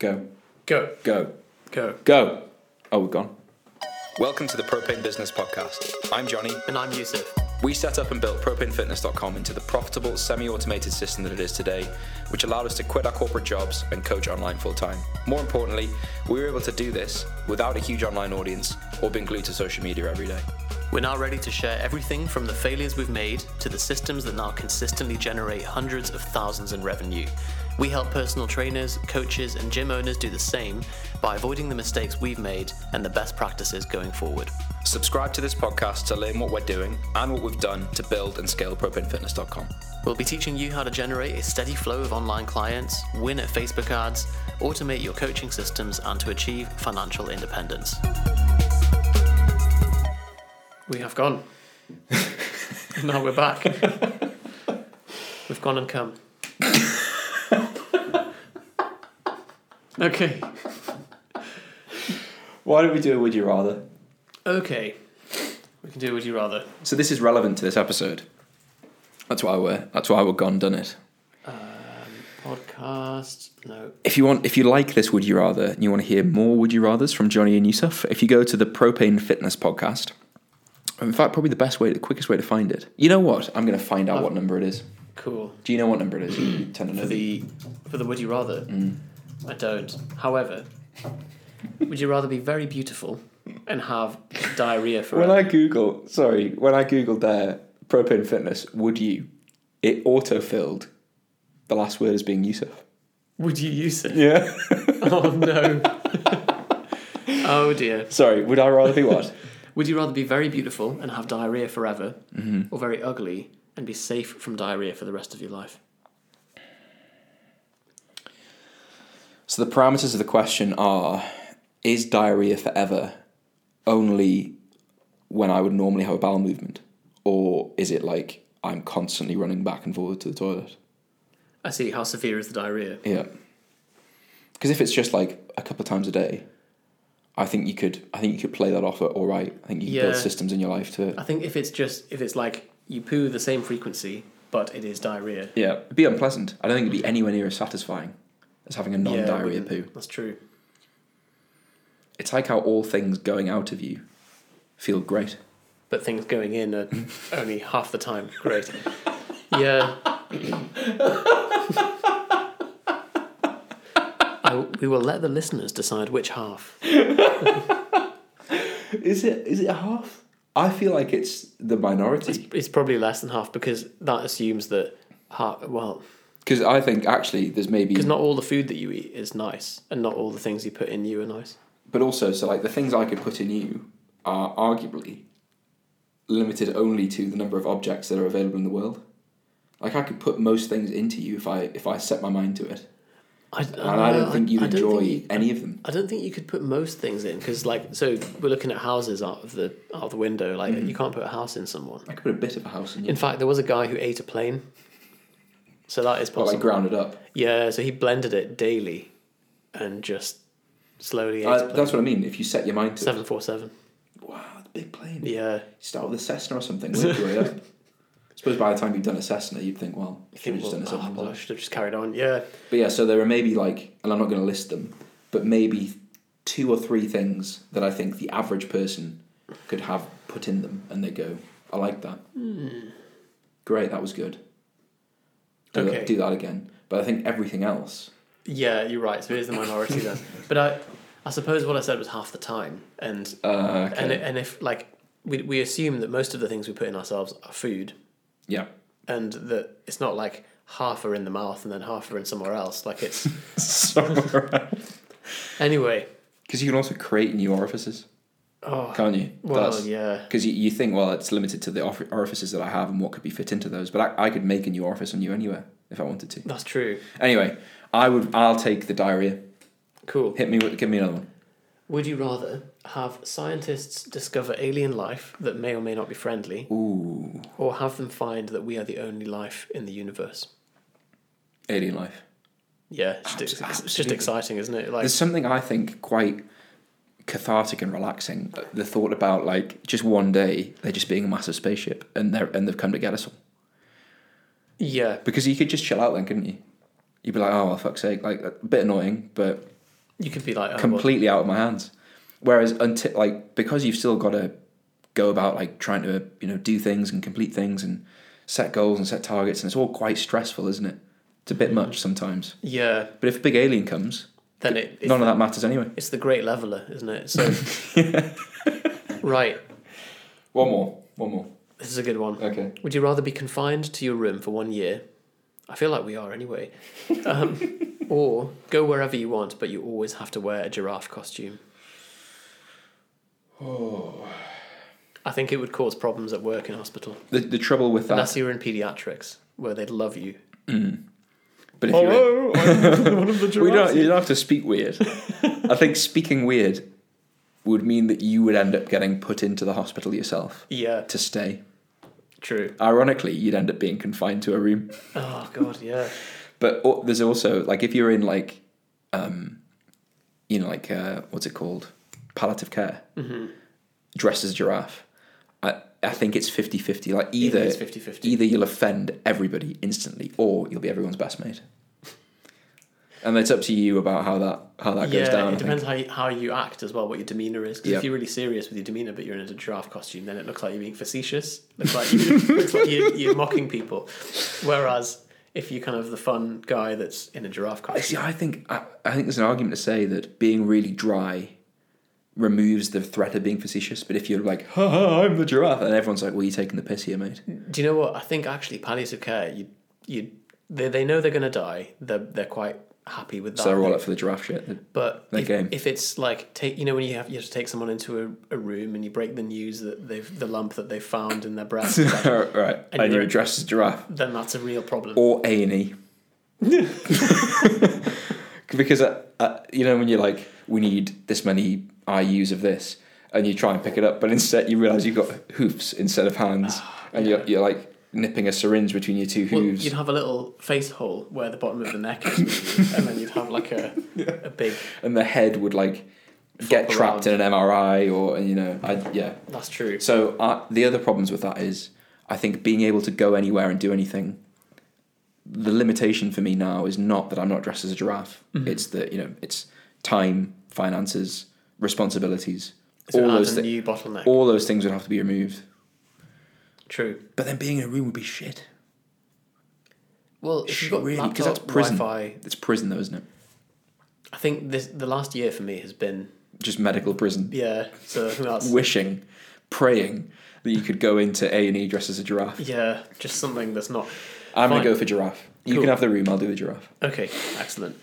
Go. Go. Go. Go. Go. Oh, we're gone. Welcome to the Propane Business Podcast. I'm Johnny. And I'm Yusuf. We set up and built propanefitness.com into the profitable, semi automated system that it is today, which allowed us to quit our corporate jobs and coach online full time. More importantly, we were able to do this without a huge online audience or being glued to social media every day. We're now ready to share everything from the failures we've made to the systems that now consistently generate hundreds of thousands in revenue. We help personal trainers, coaches, and gym owners do the same by avoiding the mistakes we've made and the best practices going forward. Subscribe to this podcast to learn what we're doing and what we've done to build and scale propanefitness.com. We'll be teaching you how to generate a steady flow of online clients, win at Facebook ads, automate your coaching systems, and to achieve financial independence. We have gone. now we're back. We've gone and come. Okay. Why don't we do a Would You Rather? Okay. We can do a Would You Rather. So this is relevant to this episode. That's why we're that's why we're gone done it. Um, podcast. No. If you want, if you like this, would you rather, and you want to hear more would you rather's from Johnny and Yusuf, if you go to the Propane Fitness podcast, in fact, probably the best way, the quickest way to find it. You know what? I'm going to find out oh. what number it is. Cool. Do you know what number it is? You tend to know For the for the would you rather? Mm. I don't. However, would you rather be very beautiful and have diarrhea forever? When I Google, sorry, when I Googled there, Propane Fitness, would you? It auto-filled the last word as being Yusuf. would you use it? Yeah. Oh no. oh dear. sorry, would I rather be what? Would you rather be very beautiful and have diarrhea forever, Mm-hmm. or very ugly and be safe from diarrhea for the rest of your life? So the parameters of the question are: Is diarrhea forever only when I would normally have a bowel movement, or is it like I'm constantly running back and forward to the toilet? I see. How severe is the diarrhea? Yeah. Because if it's just like a couple of times a day, I think you could. I think you could play that off all right. I think you could build systems in your life to. I think if it's just if it's like you poo the same frequency, but it is diarrhea. Yeah, it'd be unpleasant. I don't think it'd be anywhere near as satisfying as having a non-diarrhea wouldn't- poo. That's true. It's like how all things going out of you feel great. but things going in are only half the time. Great. Yeah. I, we will let the listeners decide which half. Is it? Is it a half? I feel like it's the It's, minority it's probably less than half because that assumes that half. Well, because I think actually there's maybe, because not all the food that you eat is nice, and not all the things you put in you are nice. but also so like the things I could put in you are arguably limited only to the number of objects that are available in the world. Like I could put most things into you if I if I set my mind to it, I, and I don't think you'd enjoy think you- any of them. I don't think you could put most things in because, like, so we're looking at houses out of the out of the window. Like, Mm-hmm. you can't put a house in someone. I could put a bit of a house in you, In fact, there was a guy who ate a plane. So that is possible. like ground it up. yeah, so he blended it daily, and just slowly ate I, a plane. that's what I mean. If you set your mind to Seven four seven. wow, a big plane. Yeah, Start with a Cessna or something. Work your way up. I suppose by the time you've done a Cessna, you'd think, well, I should have just done a Cessna. well, I should have just carried on. Yeah, But yeah, so there are maybe like, and I'm not going to list them, but maybe two or three things that I think the average person could have put in them, and they go, I like that. Hmm. Great, that was good. Do, Okay. that, do that again. But I think everything else, yeah, you're right. So it is the minority then. But I, I suppose what I said was half the time, and uh, okay. and and if like we we assume that most of the things we put in ourselves are food, yeah. and that it's not like half are in the mouth and then half are in somewhere else. Like it's somewhere else. anyway. Because you can also create new orifices, Oh can't you? well, yeah. Because you, you think, well, it's limited to the orif- orifices that I have and what could be fit into those. But I, I could make a new orifice on you anywhere if I wanted to. That's true. Anyway, I would. I'll take the diarrhea. Cool. Hit me with. Give me another one. Would you rather have scientists discover alien life that may or may not be friendly, Ooh, or have them find that we are the only life in the universe? alien life. Yeah, it's, just, it's just exciting, isn't it? Like, There's something I think quite cathartic and relaxing. The thought about like just one day they're just being a massive spaceship and they are and they've come to get us all. yeah, Because you could just chill out then, couldn't you? You'd be like, oh, well, fuck's sake. Like, a bit annoying, but You could be like, oh, completely out of my hands. Whereas until like because you've still got to go about like trying to you know do things and complete things and set goals and set targets and it's all quite stressful, isn't it? It's a bit mm-hmm. much sometimes. yeah. But if a big alien comes, Then it, it's, none of that matters anyway. it's the great leveler, isn't it? So, right. One more, one more. This is a good one. Okay. Would you rather be confined to your room for one year? I feel like we are anyway. Um, or go wherever you want, but you always have to wear a giraffe costume. Oh. I think it would cause problems at work in hospital. The the trouble with that, Unless you were in pediatrics, where they'd love you. But if you're in- I'm one of the we don't you don't have to speak weird. I think speaking weird would mean that you would end up getting put into the hospital yourself Yeah, to stay. true. Ironically, you'd end up being confined to a room. Oh god, yeah. But there's also like if you're in like, um, you know, like uh, what's it called, palliative care, Mm-hmm. dressed as a giraffe. I think it's 50-50. Like either is 50-50. either you'll offend everybody instantly, or you'll be everyone's best mate. And it's up to you about how that how that yeah, goes down. I it think. depends how you, how you act as well, what your demeanor is. Because Yeah. if you're really serious with your demeanor, but you're in a giraffe costume, then it looks like you're being facetious. Looks like, you, looks like you're, you're mocking people. Whereas if you're kind of the fun guy that's in a giraffe I See, costume, I think I, I think there's an argument to say that being really dry removes the threat of being facetious. But if you're like, ha ha, I'm the giraffe, and everyone's like, well, you're taking the piss here, mate. do you know what? I think actually palliative care, you you they, they know they're going to die. They're they're quite happy with that. So they're all up for the giraffe shit. But if, game. if it's like take you know when you have you have to take someone into a, a room and you break the news that they've the lump that they found in their breast, right, And and you're- dressed as giraffe. then that's a real problem. or A and E. Because uh, uh, you know when you're like, we need this many IU's of this, and you try and pick it up, but instead you realise you've got hoofs instead of hands, and you're you're like nipping a syringe between your two Well, hooves, you'd have a little face hole where the bottom of the neck is, and then you'd have like a a big. and the head would like get trapped in an MRI, or you know, I yeah. That's true. So uh, the other problems with that is, I think being able to go anywhere and do anything. The limitation for me now is not that I'm not dressed as a giraffe. Mm-hmm. It's that you know it's time, finances, responsibilities. So all those a thi- new bottleneck. all those things would have to be removed. True. But then being in a room would be shit. Well, if you've got Really? 'Cause laptop, that's prison. Wi-Fi, It's prison though, isn't it? I think this the last year for me has been Just medical prison. yeah. So that's Wishing, praying that you could go into A and E dressed as a giraffe. yeah, just something that's not I'm Fine. gonna go for giraffe. You Cool. can have the room. I'll do the giraffe. okay. Excellent.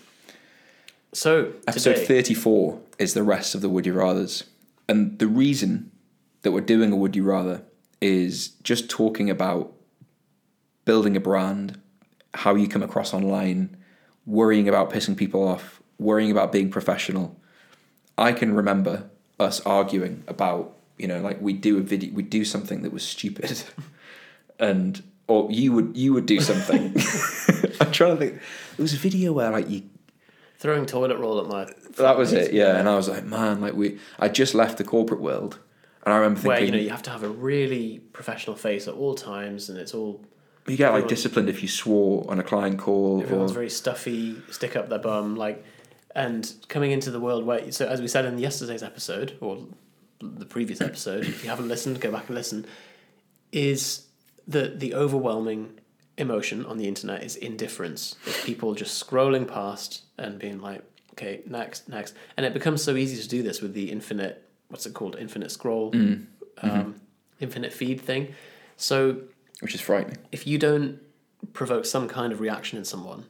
So Episode today, 34 is the rest of the Would You Rathers. And the reason that we're doing a Would You Rather is just talking about building a brand, how you come across online, worrying about pissing people off, worrying about being professional. I can remember us arguing about, you know, like we do a video, we do something that was stupid, and or you would you would do something. I'm trying to think. It was a video where like you throwing toilet roll at my that was it, yeah. And I was like, man, like we, I just left the corporate world, and I remember Where thinking, you know you have to have a really professional face at all times, and it's all you get like everyone- disciplined if you swore on a client call, everyone's or very stuffy, stick up their bum, like, and coming into the world where so as we said in yesterday's episode or the previous episode, if you haven't listened, go back and listen. Is the the overwhelming emotion on the internet is indifference. It's people just scrolling past and being like, okay, next, next, and it becomes so easy to do this with the infinite. What's it called? Infinite scroll, Mm. um, Mm-hmm. infinite feed thing. So which is frightening. if you don't provoke some kind of reaction in someone,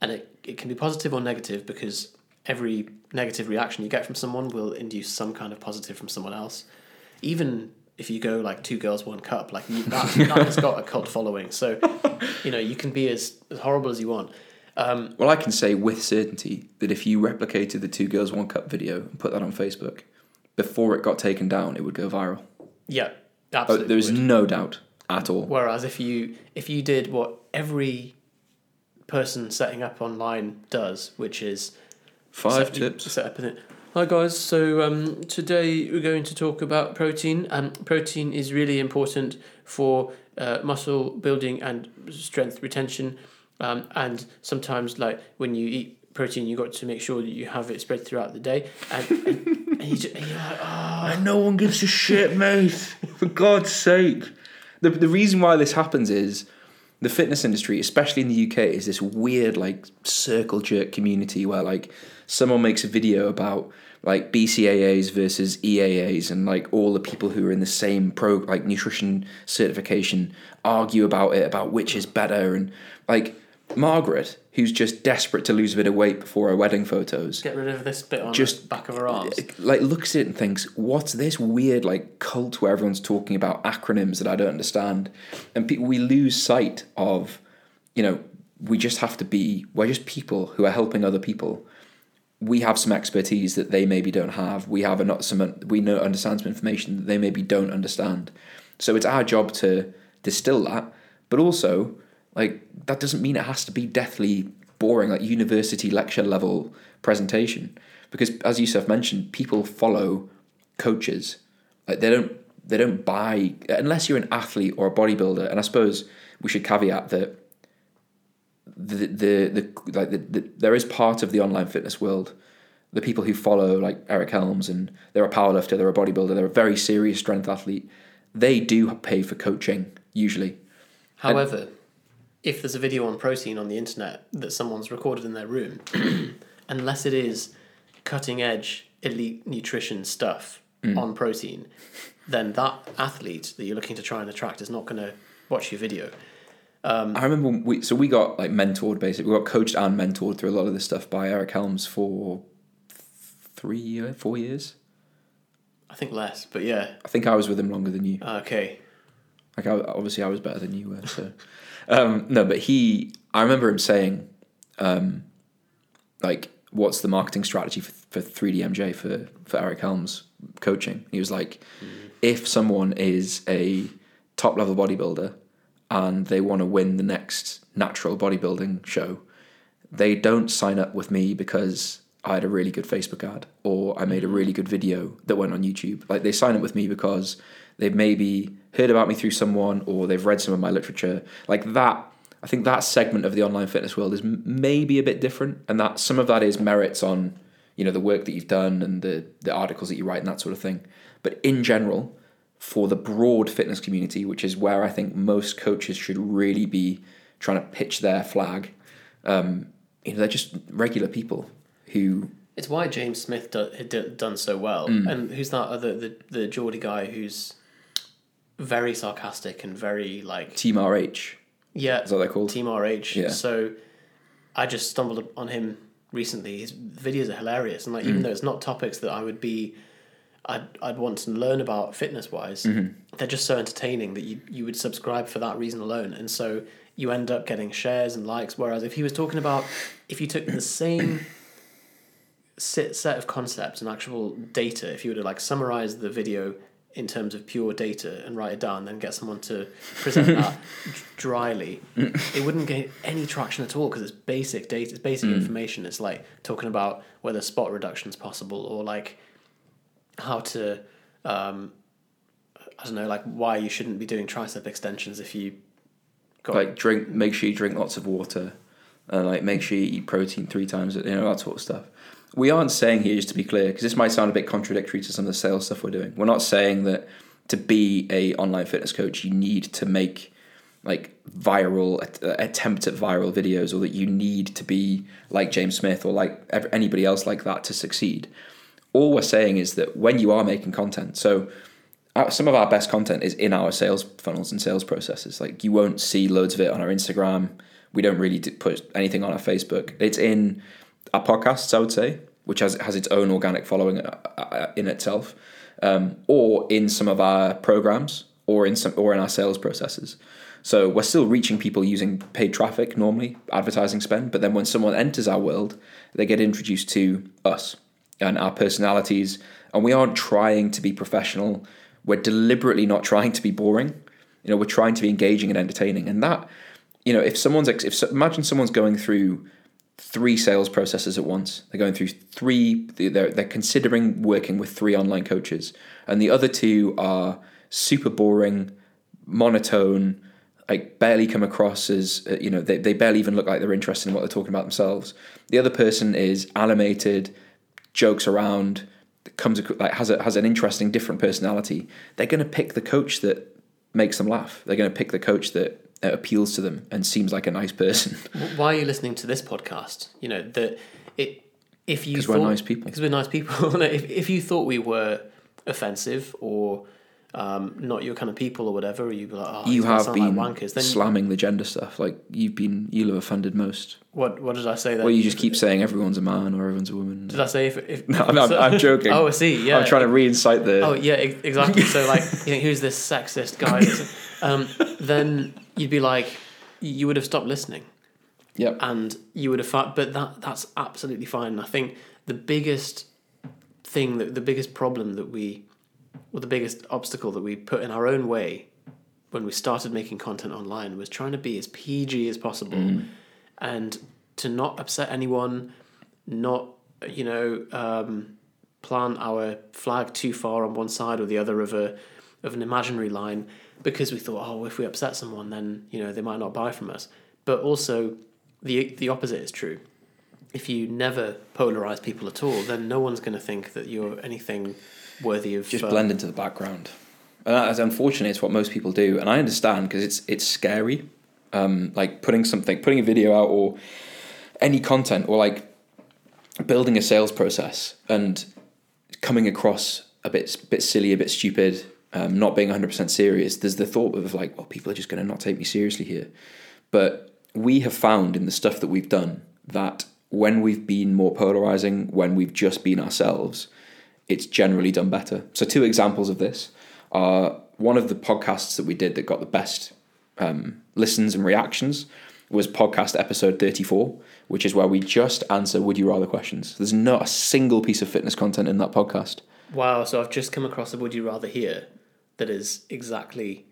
and it, it can be positive or negative because every negative reaction you get from someone will induce some kind of positive from someone else. Even if you go like two girls, one cup, like you, that, that has got a cult following. So, you know, you can be as, as horrible as you want. Um, Well, I can say with certainty that if you replicated the two girls one cup video and put that on Facebook, before it got taken down, it would go viral. yeah, Oh, absolutely. there was would. no doubt at all. Whereas if you if you did what every person setting up online does, which is Five set, tips. Set up in it. Hi guys, so um, today we're going to talk about protein. Um, protein is really important for uh, muscle building and strength retention. Um, and sometimes, like when you eat protein, you got to make sure that you have it spread throughout the day, and, and, and, you just, and you're like, oh, And no one gives a shit, mate. For God's sake. The, the reason why this happens is the fitness industry, especially in the UK, is this weird, like, circle jerk community where, like, someone makes a video about, like, BCAAs versus EAAs, and, like, all the people who are in the same pro, like, nutrition certification argue about it, about which is better. And, like, Margaret, who's just desperate to lose a bit of weight before her wedding photos, get rid of this bit on Just- the back of her arms. like looks at it and thinks, "What's this weird like cult where everyone's talking about acronyms that I don't understand?" And people, we lose sight of, you know, we just have to be. We're just people who are helping other people. We have some expertise that they maybe don't have. We have a, not some. We know understand some information that they maybe don't understand. So it's our job to distill that, but also like that doesn't mean it has to be deathly boring, like university lecture level presentation. Because as Yusuf mentioned, people follow coaches. Like they don't they don't buy unless you're an athlete or a bodybuilder. And I suppose we should caveat that the the, the like the, the there is part of the online fitness world. The people who follow like Eric Helms and they're a powerlifter, they're a bodybuilder, they're a very serious strength athlete. They do pay for coaching usually. However, if there's a video on protein on the internet that someone's recorded in their room, unless it is cutting edge elite nutrition stuff mm. on protein, then that athlete that you're looking to try and attract is not going to watch your video. Um, I remember when we so we got like mentored basically. We got coached and mentored through a lot of this stuff by Eric Helms for three four years. I think less, but yeah. I think I was with him longer than you. Okay. Like I, obviously I was better than you were. So um, no, but he, I remember him saying, um, like, what's the marketing strategy for for three DMJ for for Eric Helms coaching? He was like, if someone is a top level bodybuilder and they want to win the next natural bodybuilding show, they don't sign up with me because I had a really good Facebook ad or I made a really good video that went on YouTube. Like they sign up with me because they've maybe heard about me through someone or they've read some of my literature. Like that, I think that segment of the online fitness world is m- maybe a bit different, and that some of that is merits on you know the work that you've done and the the articles that you write and that sort of thing. But in general, for the broad fitness community, which is where I think most coaches should really be trying to pitch their flag, um, you know, they're just regular people who It's why James Smith do, had do- done so well. Mm. And who's that other, the, the Geordie guy who's very sarcastic and very like, Team RH yeah, is that what they're called. Team RH. Yeah. So I just stumbled on him recently. His videos are hilarious, and like Mm. even though it's not topics that I would be, I'd I'd want to learn about fitness wise. Mm-hmm. They're just so entertaining that you you would subscribe for that reason alone, and so you end up getting shares and likes. Whereas if he was talking about if you took the same set set of concepts and actual data, if you were to like summarize the video in terms of pure data and write it down, then get someone to present that dryly, it wouldn't gain any traction at all because it's basic data, it's basic information. It's like talking about whether spot reduction is possible or like how to, um, I don't know, like why you shouldn't be doing tricep extensions if you got like drink make sure you drink lots of water and like make sure you eat protein three times you know that sort of stuff we aren't saying here just to be clear because this might sound a bit contradictory to some of the sales stuff we're doing we're not saying that to be a online fitness coach you need to make like viral att- uh, attempt at viral videos or that you need to be like James Smith or like anybody else like that to succeed all we're saying is that when you are making content so uh, some of our best content is in our sales funnels and sales processes. Like you won't see loads of it on our Instagram. We don't really put anything on our Facebook. It's in our podcasts, I would say, which has has its own organic following uh, uh, in itself, um, or in some of our programs, or in some or in our sales processes. So we're still reaching people using paid traffic normally, advertising spend. But then when someone enters our world, they get introduced to us and our personalities, and we aren't trying to be professional. We're deliberately not trying to be boring. You know, we're trying to be engaging and entertaining, and that, you know, if someone's if imagine someone's going through three sales processes at once. They're going through three. They're they're considering working with three online coaches, and the other two are super boring, monotone, like barely come across as uh, you know they, they barely even look like they're interested in what they're talking about themselves. The other person is animated, jokes around, comes like has a has an interesting different personality. They're going to pick the coach that makes them laugh. They're going to pick the coach that appeals to them and seems like a nice person. Why are you listening to this podcast? You know that it. If you 'Cause we're nice people. Because we're nice people. No, if if you thought we were offensive or um, not your kind of people or whatever, or you'd be like, oh, you have been like wankers. Then slamming the gender stuff. Like you've been, you'll have offended most. what? What did I say? Then? Well, you just keep saying everyone's a man or everyone's a woman. Did I say if? if No, I'm, I'm, I'm joking. oh, I see. Yeah. I'm trying to reincite the. Oh yeah, exactly. So like, you think who's this sexist guy? Um, then you'd be like, you would have stopped listening, Yep. and you would have. But that that's absolutely fine. And I think the biggest thing that the biggest problem that we, or the biggest obstacle that we put in our own way, when we started making content online, was trying to be as PG as possible, and to not upset anyone, not you know. Um, plant our flag too far on one side or the other of a of an imaginary line because we thought, oh, if we upset someone, then you know they might not buy from us. But also, the the opposite is true. If you never polarize people at all, then no one's going to think that you're anything worthy of just uh, blend into the background. And that is unfortunately it's what most people do, and I understand because it's it's scary. Um, like putting something, putting a video out, or any content, or like building a sales process and coming across a bit bit silly, a bit stupid, um, not being one hundred percent serious. There's the thought of like, well, people are just going to not take me seriously here. But we have found in the stuff that we've done that when we've been more polarizing, when we've just been ourselves, it's generally done better. So, two examples of this are one of the podcasts that we did that got the best um, listens and reactions was podcast episode 34, which is where we just answer would you rather questions. There's not a single piece of fitness content in that podcast. Wow, so I've just come across a would you rather here that is exactly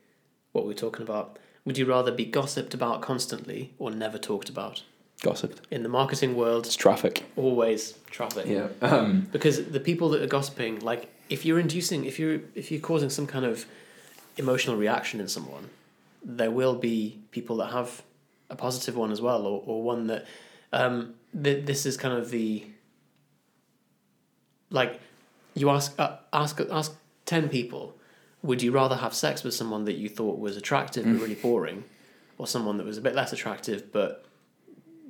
what we're talking about. Would you rather be gossiped about constantly or never talked about? Gossiped. In the marketing world, It's traffic. always traffic. Yeah. Um, because the people that are gossiping like if you're inducing if you're if you're causing some kind of emotional reaction in someone there will be people that have a positive one as well or, or one that um th- this is kind of the like you ask uh, ask ask 10 people would you rather have sex with someone that you thought was attractive but mm. really boring or someone that was a bit less attractive but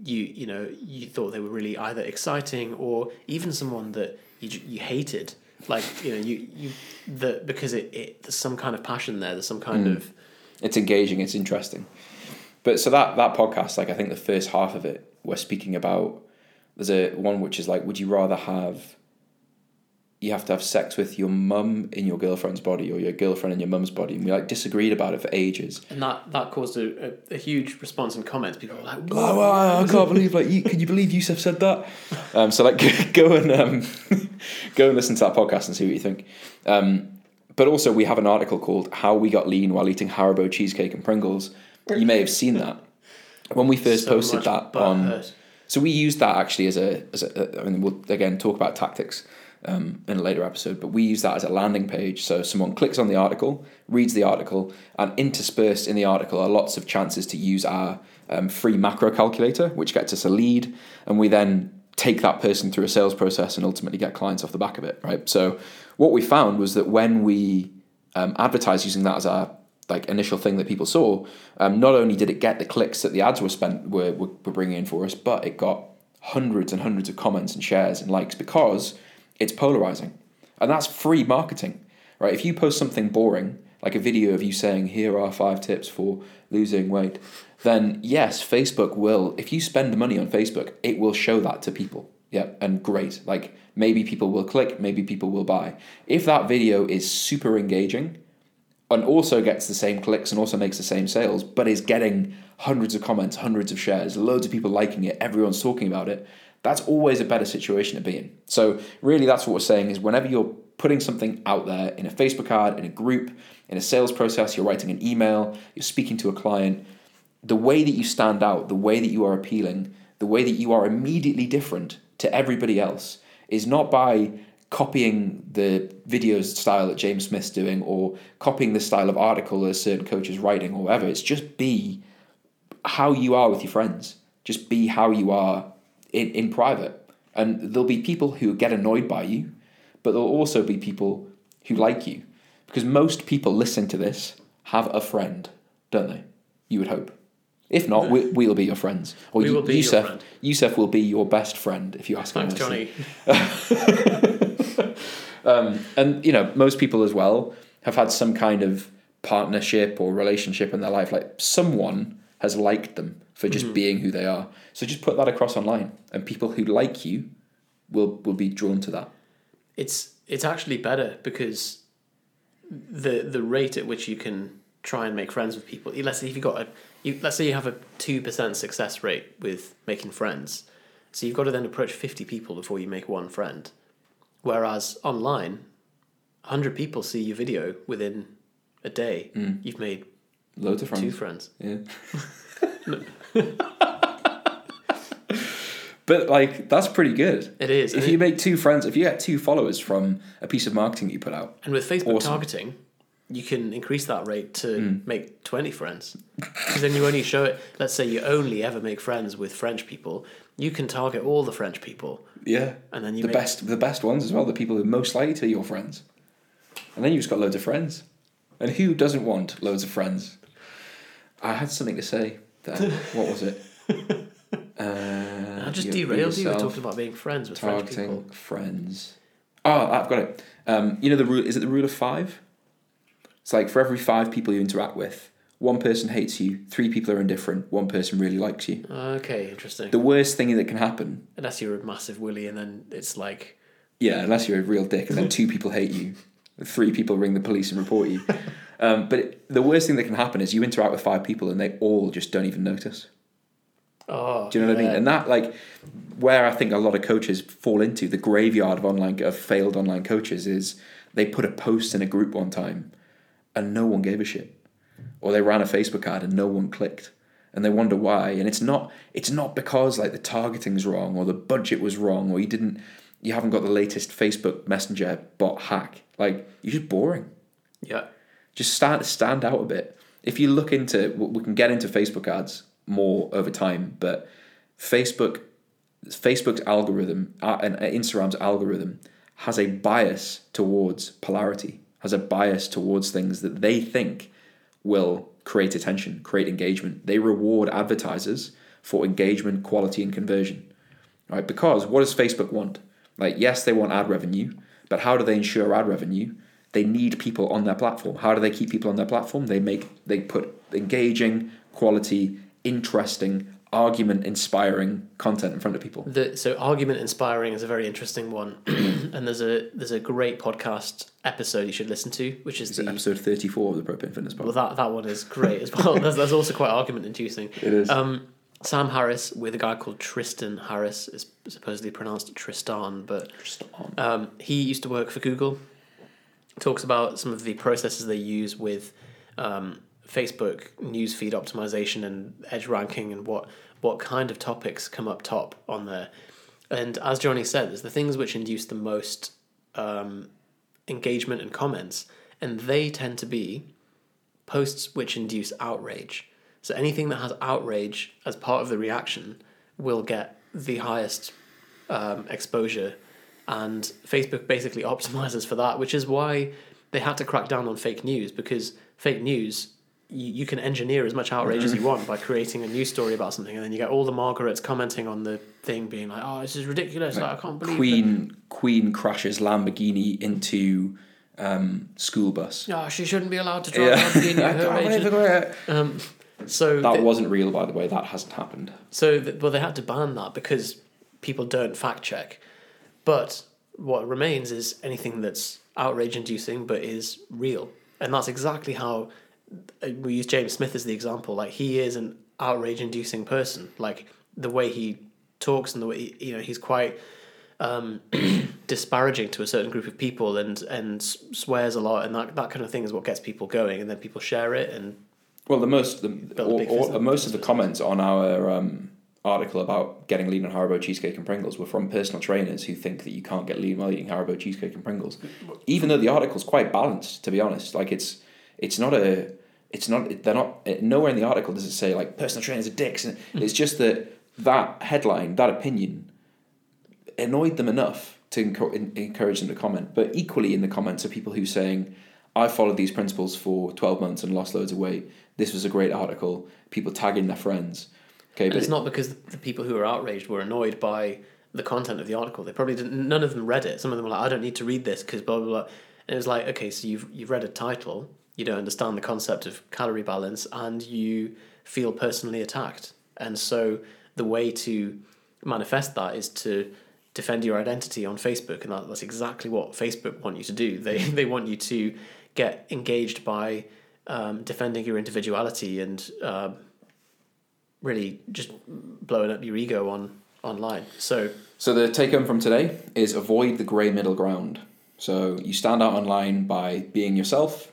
you you know you thought they were really either exciting or even someone that you you hated like you know you you the because it, it there's some kind of passion there there's some kind mm. of it's engaging, it's interesting. But so that that podcast, like I think the first half of it, we're speaking about. There's a one which is like, would you rather have? You have to have sex with your mum in your girlfriend's body or your girlfriend in your mum's body, and we like disagreed about it for ages. and that that caused a, a, a huge response in comments people were like Oh, wow, I can't believe like you, can you believe Yusuf said that? Um, so like go and um, go and listen to that podcast and see what you think. Um, but also we have an article called "How We Got Lean While Eating Haribo Cheesecake and Pringles." You may have seen that when we first so posted that on. hurt. So we used that actually as a as a. I mean, we'll again talk about tactics um, in a later episode, but we use that as a landing page. So someone clicks on the article, reads the article, and interspersed in the article are lots of chances to use our um, free macro calculator, which gets us a lead, and we then take that person through a sales process and ultimately get clients off the back of it. Right. So what we found was that when we um, advertised using that as our like initial thing that people saw, um, not only did it get the clicks that the ads were spent were, were, bringing in for us, but it got hundreds and hundreds of comments and shares and likes because it's polarizing, and that's free marketing, right? If you post something boring, like a video of you saying here are five tips for losing weight, then yes, Facebook will. If you spend money on Facebook, it will show that to people. Yeah, and great. Like maybe people will click, maybe people will buy. If that video is super engaging and also gets the same clicks and also makes the same sales, but is getting hundreds of comments, hundreds of shares, loads of people liking it, everyone's talking about it, that's always a better situation to be in. So really that's what we're saying is whenever you're putting something out there in a Facebook ad, in a group, in a sales process, you're writing an email, you're speaking to a client, the way that you stand out, the way that you are appealing, the way that you are immediately different to everybody else is not by copying the videos style that James Smith's doing or copying the style of article that a certain coach is writing or whatever. It's just be how you are with your friends. Just be how you are in, in private. And there'll be people who get annoyed by you, but there'll also be people who like you. Because most people listening to this have a friend, don't they? You would hope. If not, we, we'll be your friends. Or We you- will be your friend. Yusuf will be your best friend if you ask him. Thanks. Johnny. Um, and you know, most people as well have had some kind of partnership or relationship in their life. Like someone has liked them for just Mm-hmm. being who they are. So just put that across online, and people who like you will will be drawn to that. It's it's actually better because the the rate at which you can try and make friends with people. Let's say if you got a you let's say you have a two percent success rate with making friends, so you've got to then approach fifty people before you make one friend. Whereas online, hundred people see your video within a day. You've made Loads of friends. two friends. Yeah. but like that's pretty good. It is. If you it- make two friends, if you get two followers from a piece of marketing you put out, And with Facebook Awesome. targeting, you can increase that rate to Hmm. make 20 friends. Because then you only show it, let's say you only ever make friends with French people, you can target all the French people. yeah, And then you the make, best the best ones as well, the people who are most likely to be your friends. And then you've just got loads of friends. And who doesn't want loads of friends? I had something to say there. what was it? Uh, I just you- derailed you. We yourself, talked about being friends with French people. friends. Oh, I've got it. Um, you know the rule? Is it the rule of five? It's like for every five people you interact with, one person hates you, three people are indifferent, one person really likes you. Okay, interesting. The worst thing that can happen Unless you're a massive willy and then it's like, Yeah, unless you're a real dick, and then two people hate you, three people ring the police and report you. Um, but it, the worst thing that can happen is you interact with five people and they all just don't even notice. oh. Do you know what I mean? And that, like, where I think a lot of coaches fall into the graveyard of online of failed online coaches is they put a post in a group one time, and no one gave a shit, or they ran a Facebook ad and no one clicked, and they wonder why. And it's not it's not because like the targeting's wrong or the budget was wrong or you didn't you haven't got the latest Facebook Messenger bot hack. Like you're just boring Yeah. Just stand stand out a bit. If you look into, we can get into Facebook ads more over time, but Facebook, Facebook's algorithm uh, and Instagram's algorithm has a bias towards polarity, has a bias towards things that they think will create attention, create engagement. They reward advertisers for engagement, quality, and conversion, right? Because what does Facebook want? Like, yes, they want ad revenue, but how do they ensure ad revenue? They need people on their platform. How do they keep people on their platform? They make they put engaging, quality, interesting, argument inspiring content in front of people. The, so argument inspiring is a very interesting one, and there's a there's a great podcast episode you should listen to, which is Is the episode thirty four of the Propane Fitness Podcast. well that that one is great as well. that's, that's also quite argument inducing. It is. Um, Sam Harris with a guy called Tristan Harris is supposedly pronounced Tristan, but on. um, he used to work for Google. Talks about some of the processes they use with um, Facebook newsfeed optimization and edge ranking and what what kind of topics come up top on there. And as Johnny said, there's the things which induce the most um, engagement and comments, and they tend to be posts which induce outrage. So anything that has outrage as part of the reaction will get the highest um, exposure, and Facebook basically optimizes for that, which is why they had to crack down on fake news because fake news. You, you can engineer as much outrage as you want by creating a news story about something, and then you get all the Margarets commenting on the thing, being like, "Oh, this is ridiculous! Like, I can't believe." that- Queen Queen crashes Lamborghini into um, school bus. Oh, she shouldn't be allowed to drive Lamborghini her age. that Um, so th- wasn't real, by the way. That hasn't happened. So, th- well, they had to ban that because people don't fact check. But what remains is anything that's outrage inducing but is real. And that's exactly how uh, we use James Smith as the example. Like, he is an outrage inducing person. Like, the way he talks and the way, he, you know, he's quite um, disparaging to a certain group of people and, and swears a lot. And that, that kind of thing is what gets people going. And then people share it. And Well, the most the a or, or, most of the comments on our um, article about getting lean on Haribo cheesecake and Pringles were from personal trainers who think that you can't get lean while eating Haribo cheesecake and Pringles. Even though the article's quite balanced, to be honest, like it's it's not a it's not they're not eh, nowhere in the article does it say like personal trainers are dicks. It's just that that headline, that opinion, annoyed them enough to encourage them to comment. But equally in the comments are people who saying, "I followed these principles for twelve months and lost loads of weight. This was a great article." People tagging their friends. Okay, And but it's not because the people who were outraged were annoyed by the content of the article. They probably didn't. None of them read it. Some of them were like, "I don't need to read this because blah blah blah." And it was like, okay, so you've you've read a title, you don't understand the concept of calorie balance, and you feel personally attacked. And so the way to manifest that is to defend your identity on Facebook, and that, that's exactly what Facebook want you to do. They they want you to get engaged by um, defending your individuality and uh, really just blowing up your ego on online. So So the take home from today is avoid the grey middle ground. So you stand out online by being yourself,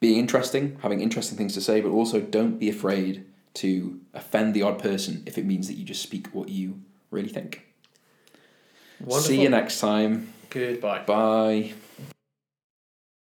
being interesting, having interesting things to say, but also don't be afraid to offend the odd person if it means that you just speak what you really think. wonderful. See you next time. Goodbye. Bye.